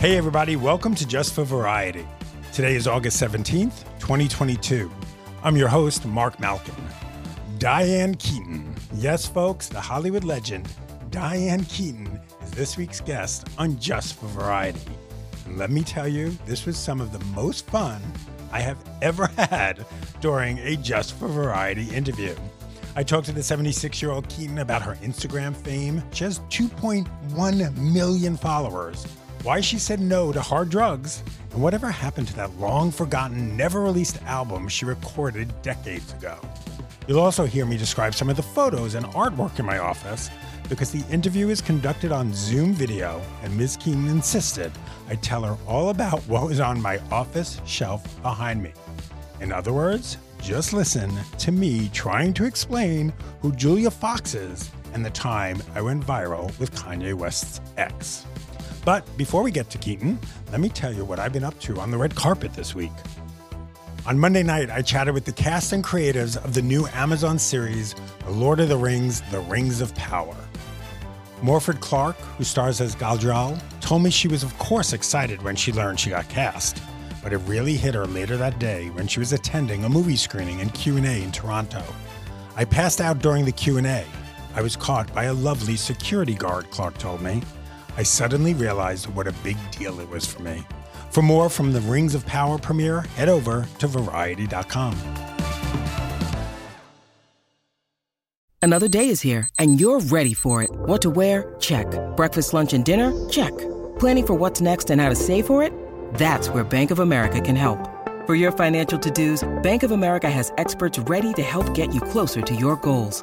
Hey, everybody, welcome to Just for Variety. Today is August 17th, 2022. I'm your host, Mark Malkin. Diane Keaton. Yes, folks, the Hollywood legend, Diane Keaton, is this week's guest on Just for Variety. And let me tell you, this was some of the most fun I have ever had during a Just for Variety interview. I talked to the 76 year old Keaton about her Instagram fame. She has 2.1 million followers, why she said no to hard drugs, and whatever happened to that long forgotten, never released album she recorded decades ago. You'll also hear me describe some of the photos and artwork in my office because the interview is conducted on Zoom video, and Ms. Keaton insisted I tell her all about what was on my office shelf behind me. In other words, just listen to me trying to explain who Julia Fox is and the time I went viral with Kanye West's ex. But before we get to Keaton, let me tell you what I've been up to on the red carpet this week. On Monday night, I chatted with the cast and creatives of the new Amazon series, The Lord of the Rings The Rings of Power. Morfydd Clark, who stars as Galadriel, told me she was of course excited when she learned she got cast, but it really hit her later that day when she was attending a movie screening and Q&A in Toronto. I passed out during the Q&A. I was caught by a lovely security guard, Clark told me. I suddenly realized what a big deal it was for me. For more from the Rings of Power premiere, head over to variety.com. Another day is here, and you're ready for it. What to wear? Check. Breakfast, lunch, and dinner? Check. Planning for what's next and how to save for it? That's where Bank of America can help. For your financial to dos, Bank of America has experts ready to help get you closer to your goals.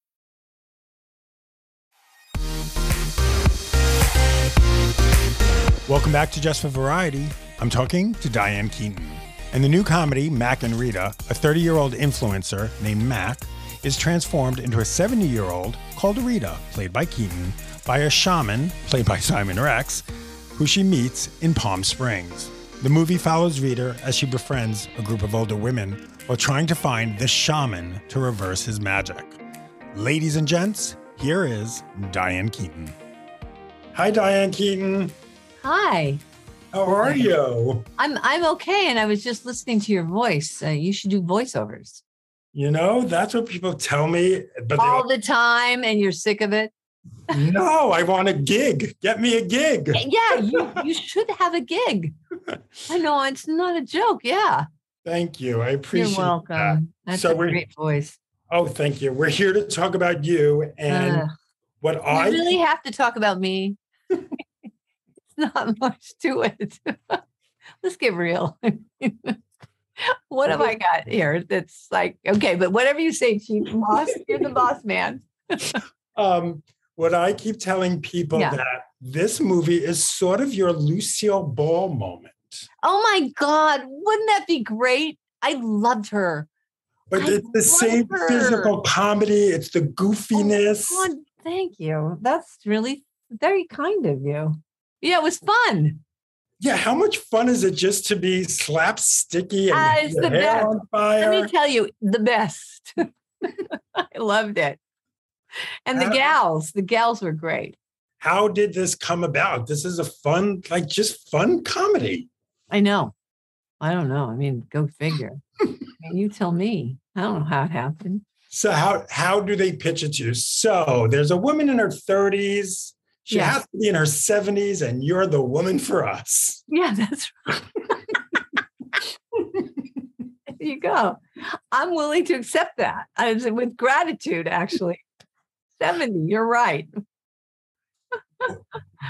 Welcome back to Just for Variety. I'm talking to Diane Keaton. In the new comedy, Mack and Rita, a 30 year old influencer named Mack is transformed into a 70 year old called Rita, played by Keaton, by a shaman, played by Simon Rex, who she meets in Palm Springs. The movie follows Rita as she befriends a group of older women while trying to find the shaman to reverse his magic. Ladies and gents, here is Diane Keaton. Hi, Diane Keaton. Hi. How are you? I'm I'm okay, and I was just listening to your voice. Uh, you should do voiceovers You know, that's what people tell me, but all the time, and you're sick of it. no, I want a gig. Get me a gig. Yeah, you you should have a gig. I know it's not a joke. Yeah, Thank you. I appreciate you're welcome. that. That's So a great voice. Oh, thank you. We're here to talk about you and Uh, what you I really have to talk about me. not much to it. Let's get real. what have I got here? That's like okay, but whatever you say, chief boss, you're the boss man. um what I keep telling people Yeah. that this movie is sort of your Lucille Ball moment. Oh my God, wouldn't that be great? I loved her. But I it's the same her. physical comedy, it's the goofiness. Oh, thank you. That's really very kind of you. Yeah, it was fun. yeah, how much fun is it just to be slapsticky and it's your the best. on fire? Let me tell you, the best. I loved it. And the Uh, gals, the gals were great. how did this come about? This is a fun, like just fun comedy. I know. I don't know. I mean, go figure. I mean, you tell me. I don't know how it happened. So how how do they pitch it to you? So there's a woman in her 30s. She Yeah. has to be in her 70s, and you're the woman for us. Yeah, that's right. there you go. I'm willing to accept that. I was with gratitude, actually. 70, you're right.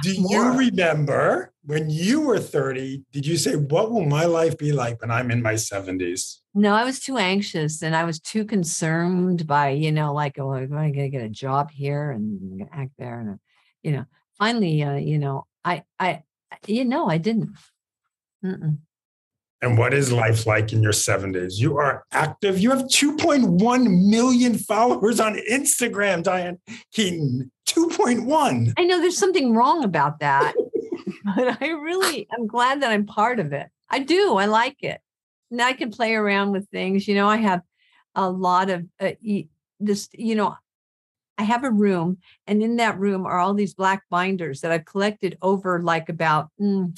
Do you remember when you were 30? Did you say, What will my life be like when I'm in my 70s? No, I was too anxious and I was too concerned by, you know, like, oh, am I going to get a job here and act there? And, you know, finally, uh, you know, I, I, you know, I didn't. Mm-mm. And what is life like in your 70s? You are active. You have 2.1 million followers on Instagram, Diane Keaton. 2.1. I know there's something wrong about that, but I really, I'm glad that I'm part of it. I do. I like it. And I can play around with things. You know, I have a lot of uh, this, you know, I have a room, and in that room are all these black binders that I've collected over like about mm,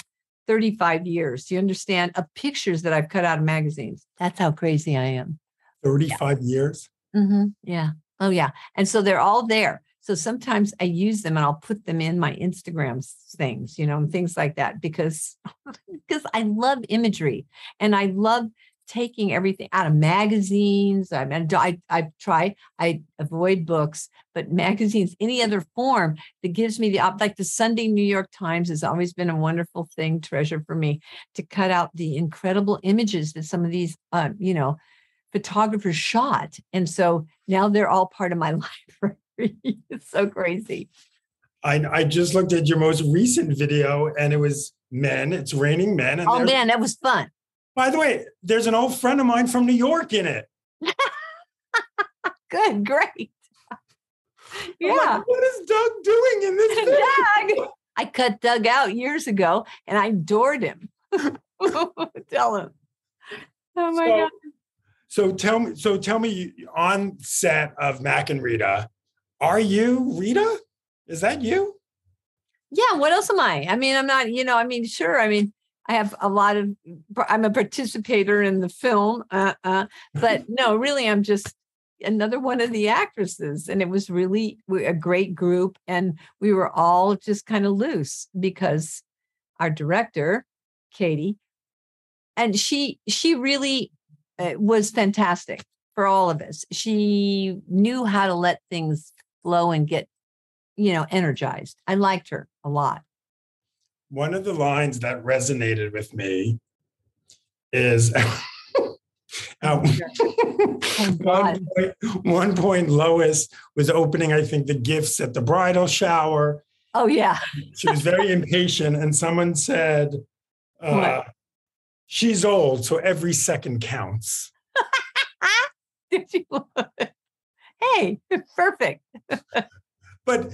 35 years. Do you understand? Of pictures that I've cut out of magazines. That's how crazy I am. 35 years. hmm Yeah. Oh, yeah. And so they're all there. So sometimes I use them and I'll put them in my Instagram things, you know, and things like that because because I love imagery and I love taking everything out of magazines. I mean, I I try I avoid books, but magazines, any other form that gives me the op- like the Sunday New York Times has always been a wonderful thing, treasure for me to cut out the incredible images that some of these, uh, you know, photographers shot. And so now they're all part of my library. it's so crazy. I, I just looked at your most recent video and it was men. It's raining men. And Oh man, that was fun. By the way, there's an old friend of mine from New York in it. Good, great. Oh yeah. like, what is Doug doing in this? thing?" Doug. I cut Doug out years ago and I adored him. Tell him. Oh my So- God. So tell me, so tell me on set of Mack and Rita, are you Rita? Is that you? Yeah. What else am I? I mean, I'm not, you know, I mean, sure. I mean, I have a lot of, I'm a participator in the film, uh, uh, but no, really, I'm just another one of the actresses. And it was really a great group. And we were all just kind of loose because our director, Katie, and she, she really uh, was fantastic for all of us. She knew how to let things flow and get, you know, energized. I liked her a lot. One of the lines that resonated with me is at one, God. point, one point Lois was opening, I think, the gifts at the bridal shower. Oh yeah. She was very impatient, and someone said, uh, She's old, so every second counts. Did you? hey, perfect. But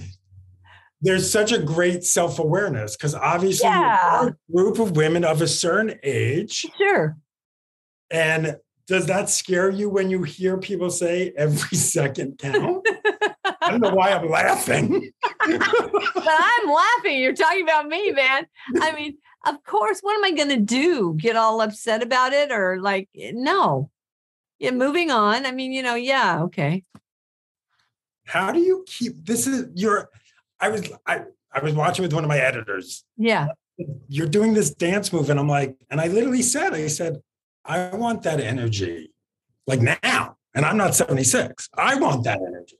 there's such a great self awareness because obviously Yeah. a group of women of a certain age. Sure. And does that scare you when you hear people say every second count? I don't know why I'm laughing. But I'm laughing. You're talking about me, man. I mean, of course, what am I going to do? Get all upset about it or like, eh, no. Yeah, moving on. I mean, you know, yeah, okay. How do you keep this is your I was I I was watching with one of my editors. Yeah. You're doing this dance move, and I'm like, and I literally said, I said, I want that energy like now. And I'm not 76. I want that energy.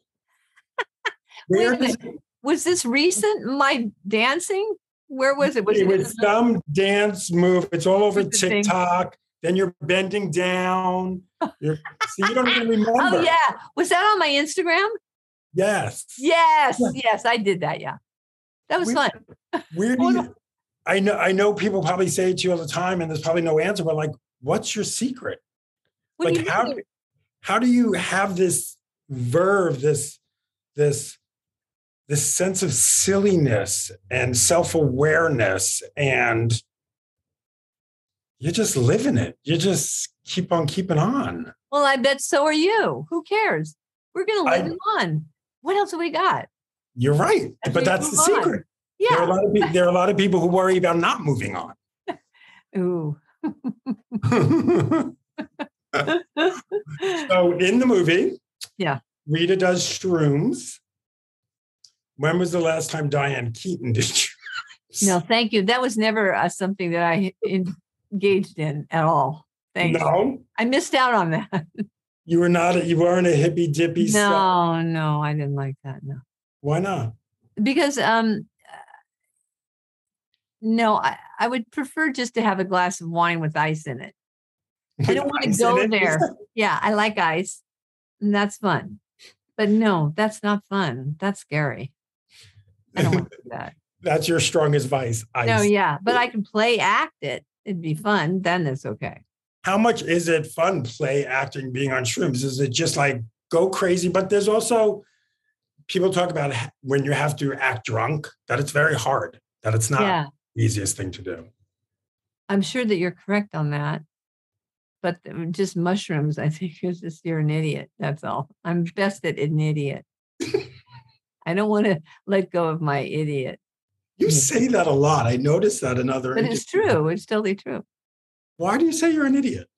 Where does. Was this recent? My dancing? Where was it? Was it it was some dance move. It's all over the. TikTok. Then you're bending down. You're, see, you don't even oh, remember. Oh yeah. Was that on my Instagram? Yes. Yes. Yes, I did that. Yeah. That was We- fun. Where do you? I know. I know people probably say it to you all the time, and there's probably no answer. But like, what's your secret? What like, how do, how do you have this verve, this this this sense of silliness and self awareness, and you're just live in it. You just keep on keeping on. Well, I bet so are you. Who cares? We're gonna live I- it on. What else have we got? You're right, As but that's the on. secret. There are a Yeah. lot of pe- there are a lot of people who worry about not moving on. Ooh. so in the movie, Yeah. Rita does shrooms. When was the last time Diane Keaton did shrooms? no, thank you. That was never uh, something that I engaged in at all. Thank you. no, I missed out on that. You were not. A, you weren't a hippy dippy. stuff. No, no, I didn't like that. No, Why not? because um, no, I, I would prefer just to have a glass of wine with ice in it. I don't want to go there. Yeah, I like ice, and that's fun. But no, that's not fun. That's scary. I don't want to do that. That's your strongest vice. Ice. No, yeah, but I can play act it. It'd be fun. Then it's okay. How much is it fun play acting being on shrooms? Is it just like go crazy? But there's also people talk about when you have to act drunk that it's very hard. That it's not Yeah, the easiest thing to do. I'm sure that you're correct on that. But just mushrooms, I think is just you're an idiot. That's all. I'm best at an idiot. I don't want to let go of my idiot. You say that a lot. I noticed that in other. But it's true. It's totally true. Why do you say you're an idiot?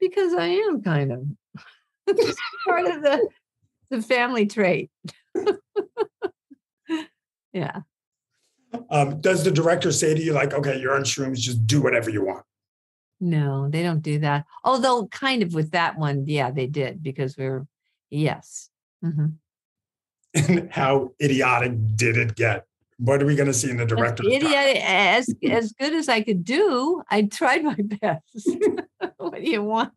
Because I am kind of It's part of the the family trait. yeah. Um, does the director say to you like, "Okay, you're on shrooms, just do whatever you want"? No, they don't do that. Although, kind of with that one, yeah, they did because we are yes. Mhm. And how idiotic did it get? What are we going to see in the director? Idiot, as as good as I could do. I tried my best. what do you want?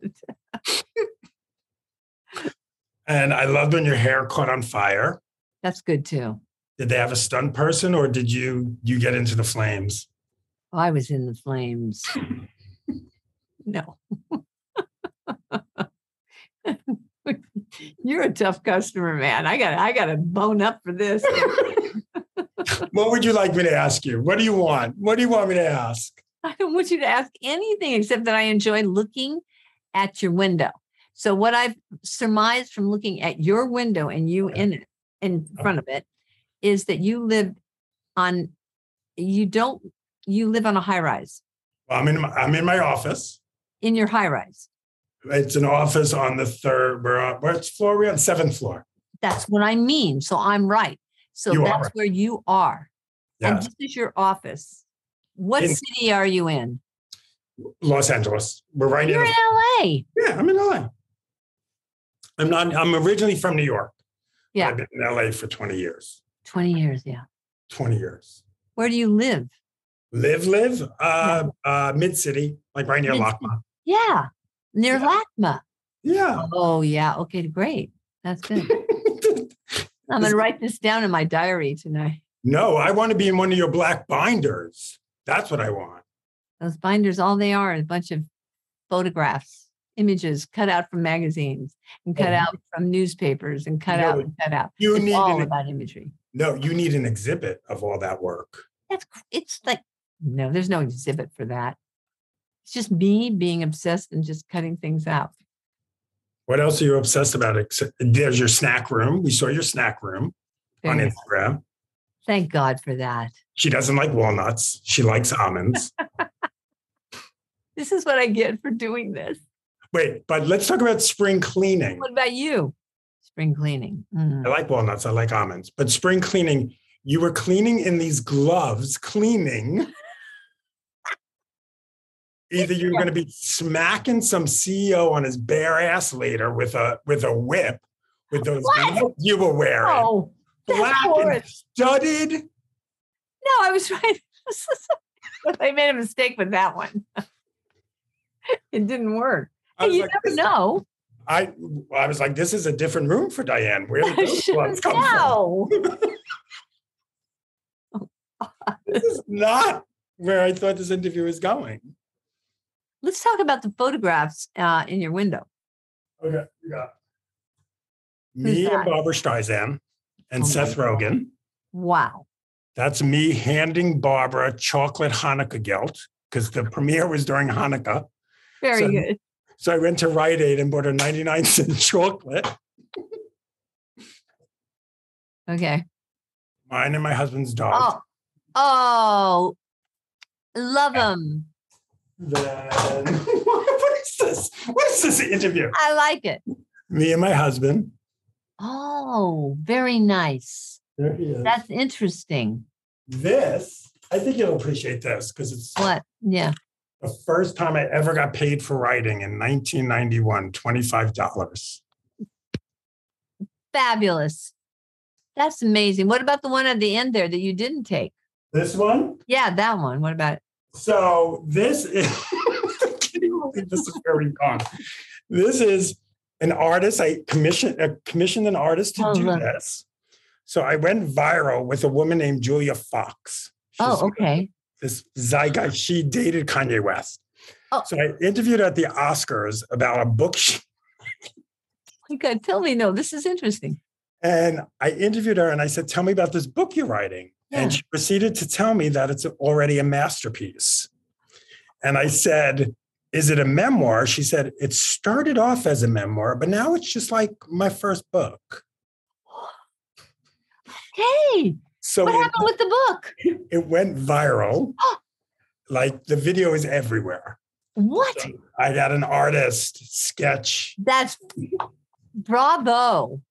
And I loved when your hair caught on fire. That's good too. Did they have a stunt person, or did you you get into the flames? I was in the flames. no. You're a tough customer, man. I got I got to bone up for this. What would you like me to ask you? What do you want? What do you want me to ask? I don't want you to ask anything except that I enjoy looking at your window. So what I've surmised from looking at your window and you Okay. in it in front of it is that you live on you don't you live on a high rise Well, I'm in my, I'm in my office. in your high rise. It's an office on the third. We're on what's floor? We're on seventh floor. That's what I mean. So I'm right. So You that's right. where you are. And this is your office. What In- city are you in? Los Angeles. We're right near. You're in The, LA. yeah, I'm in LA. I'm not. I'm originally from New York. Yeah. I've been in LA for 20 years. 20 years. Yeah. 20 years. Where do you live? Live, live. Uh, uh, mid city, like right near Mid-city. LACMA. Yeah. Near Yeah. LACMA. Yeah. Oh, yeah. Okay, great. That's good. I'm going to write this down in my diary tonight. no, I want to be in one of your black binders. That's what I want. Those binders, all they are is a bunch of photographs, images cut out from magazines and cut Oh, out from newspapers and cut know, out and cut out. You It's need all an, about imagery. no. You need an exhibit of all that work. That's it's like no, there's no exhibit for that. It's just me being obsessed and just cutting things out. What else are you obsessed about? Except- There's your snack room. We saw your snack room on. Instagram. Thank God for that. She doesn't like walnuts. She likes almonds. This is what I get for doing this. Wait, but let's talk about spring cleaning. What about you? Spring cleaning. Mm. I like walnuts. I like almonds. But spring cleaning, you were cleaning in these gloves, cleaning. Either you're going to be smacking some CEO on his bare ass later with a with a whip, with those you were wearing, Oh, black and studded. No, I was right. I made a mistake with that one. it didn't work. Hey, you like, never know. I I was like, this is a different room for Diane. Where did those gloves come from? know. Oh, this is not where I thought this interview was going. Let's talk about the photographs uh, in your window. Okay, got Who's me that? and Barbra Streisand and Oh Seth. Rogen. Wow. That's me handing Barbra chocolate Hanukkah gelt because the premiere was during Hanukkah. Very So- good. So I went to Rite Aid and bought a 99 cent chocolate. Okay. Mine and my husband's dog. Oh, oh, love them. Then what is this? What is this interview? I like it. Me and my husband. Oh, very nice. There he is. That's interesting. this, I think you'll appreciate this because it's What? Yeah. the first time I ever got paid for writing in 1991, $25. Fabulous. That's amazing. What about the one at the end there that you didn't take? This one? Yeah, that one. What about it? So this is can you believe this is where we've gone. This is an artist. I commissioned uh, commissioned an artist to Oh, do look. this. So I went viral with a woman named Julia Fox. She's Oh, okay. This zeitgeist. She dated Kanye West. Oh. So I interviewed her at the Oscars about a book she My God, tell me, no, this is interesting. And I interviewed her and I said, Tell me about this book you're writing. And she proceeded to tell me that it's already a masterpiece. And I said, Is it a memoir? She said, It started off as a memoir, but now it's just like my first book. Hey, So what it, happened with the book? it went viral. like the video is everywhere. What? I got an artist sketch. That's bravo.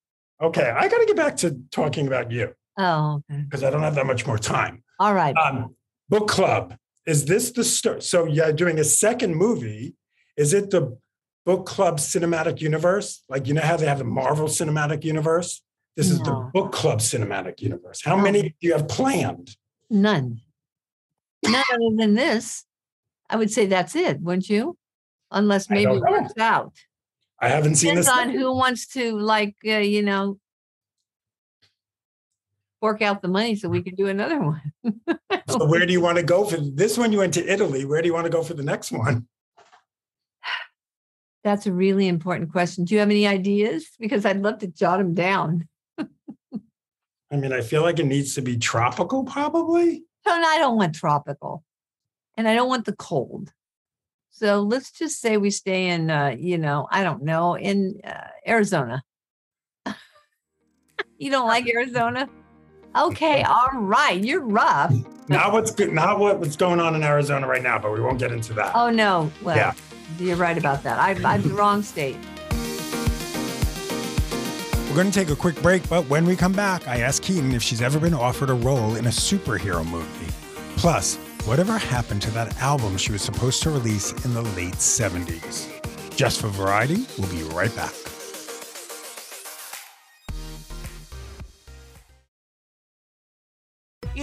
Okay, I got to get back to talking about you Oh, okay. because I don't have that much more time. all right. um, book club. Is this the start? So you're doing a second movie. Is it the book club cinematic universe? Like you know how they have the Marvel cinematic universe? This is the book club cinematic universe. How No. many do you have planned? None. None other than this. I would say that's it, wouldn't you? Unless maybe it works out. I haven't seen Depends this. on who wants to, like, uh, you know, fork out the money so we can do another one. So where do you want to go for this one? You went to Italy. Where do you want to go for the next one? That's a really important question. Do you have any ideas? Because I'd love to jot them down. I mean, I feel like it needs to be tropical, probably. No, no, I don't want tropical, and I don't want the cold. So let's just say we stay in, uh, you know, I don't know, in uh, Arizona. you don't like Arizona? Okay, all right. You're rough. Not what's good, not what, what's going on in Arizona right now, but we won't get into that. Oh no. Well, Yeah. you're right about that. I, I'm the wrong state. We're going to take a quick break, but when we come back, I ask Keaton if she's ever been offered a role in a superhero movie. Plus, whatever happened to that album she was supposed to release in the late 70s? Just for variety, we'll be right back.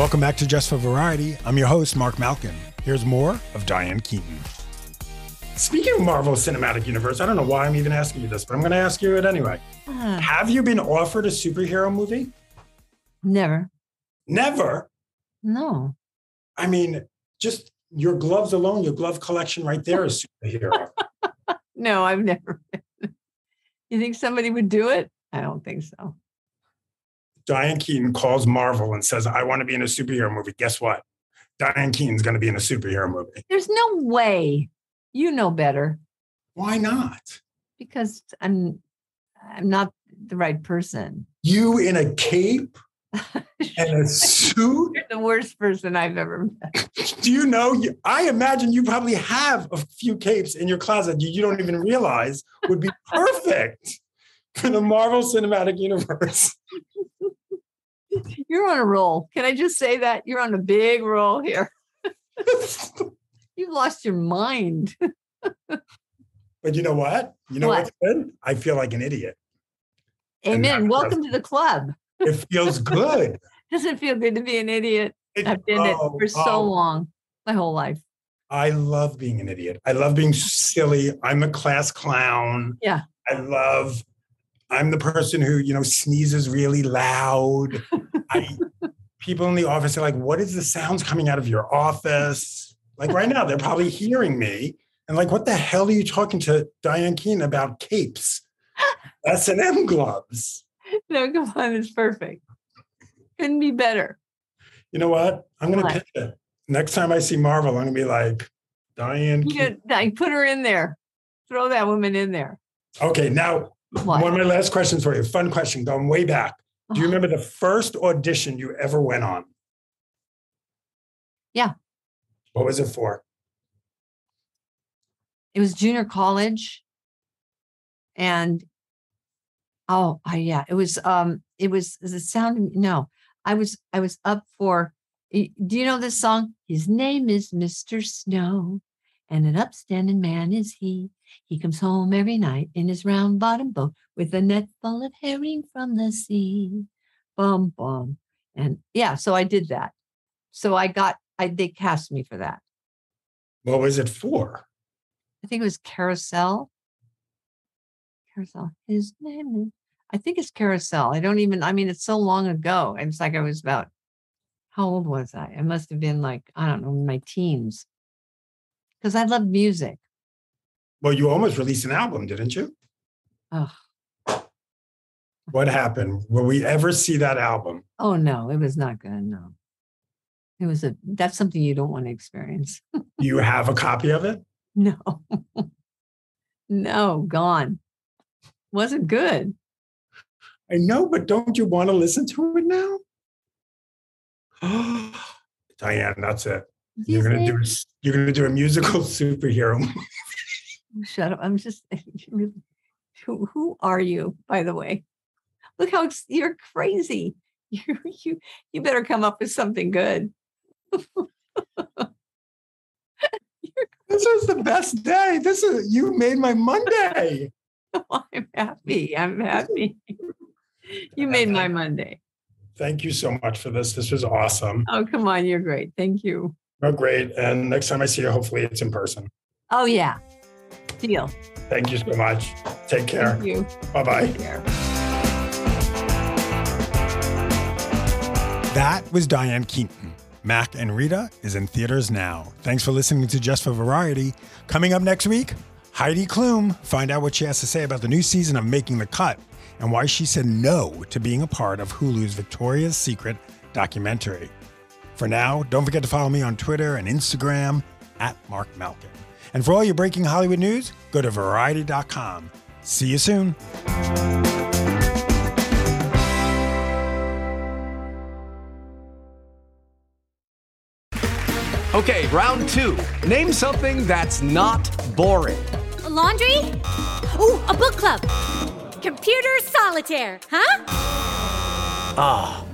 Welcome back to Just for Variety. I'm your host, Mark Malkin. Here's more of Diane Keaton. Speaking of Marvel Cinematic Universe, I don't know why I'm even asking you this, but I'm going to ask you it anyway. Ah, Have you been offered a superhero movie? never. Never. No. I mean, just your gloves alone, your glove collection right there is superhero. No, I've never been. You think somebody would do it? I don't think so. Diane Keaton calls Marvel and says, I want to be in a superhero movie. Guess what? Diane Keaton's going to be in a superhero movie. There's no way. You know better Why not? because I'm I'm not the right person. You in a cape and a suit? You're the worst person I've ever met. Do you know? I imagine you probably have a few capes in your closet you, you don't even realize would be perfect for the Marvel Cinematic Universe. You're on a roll. Can I just say that? You're on a big roll here. You've lost your mind. But you know what? You know What? what's good? I feel like an idiot. Amen. Welcome to the club. It feels good. Doesn't feel good to be an idiot. It- I've been it oh, for so oh, long, my whole life. I love being an idiot. I love being silly. I'm a class clown. Yeah. I love, I'm the person who, you know, sneezes really loud. I, people in the office are like, what is the sounds coming out of your office? Like right now, they're probably hearing me and like, what the hell are you talking to Diane Keane about capes? S&M gloves. No, come on, it's perfect. Couldn't be better. You know what? I'm gonna pitch it. Next time I see Marvel, I'm going to be like, Diane You put her in there. Throw that woman in there. Okay, now What? One of my last questions for you. Fun question, going way back. Do you Oh. remember the first audition you ever went on? Yeah. What was it for? it was junior college and oh I, yeah it was um it was the sound no i was i was up for do you know this song his name is mr snow and an upstanding man is he he comes home every night in his round bottom boat with a net full of herring from the sea bum bum and yeah so i did that so i got i they cast me for that What was it for? I think it was Carousel. Carousel. His name is, I think it's Carousel. I don't even, I mean, it's so long ago. It's like I was about, how old was I? I must have been like, I don't know, my teens. Because I love music. Well, you almost released an album, didn't you? Oh, What happened? Will we ever see that album? oh no, it was not good. No. It was a, that's something you don't want to experience. You have a copy of it? No. no, gone. Wasn't good. I know, but don't you want to listen to it now? Oh, Diane, that's it. You You're gonna do a you're gonna do a musical superhero. Shut up. I'm just who who are you, by the way? Look how you're crazy. You you you better come up with something good. This is the best day. This is you made my Monday. I'm happy. I'm happy. You made my Monday. Thank you so much for this. This was awesome. Oh, come on, you're great. Thank you. Oh, great. And next time I see you, hopefully it's in person. Oh yeah. Deal. Thank you so much. Take care. Thank you. Bye bye. Take care. That was Diane Keaton. Mack and Rita is in theaters now. Thanks for listening to Just for Variety. Coming up next week, Heidi Klum. Find out what she has to say about the new season of Making the Cut and why she said no to being a part of Hulu's Victoria's Secret documentary. For now, don't forget to follow me on Twitter and Instagram at Mark Malkin. And for all your breaking Hollywood news, go to variety.com. See you soon. Okay, round two. Name something that's not boring. A laundry? Ooh, a book club. Computer solitaire, huh? Ah,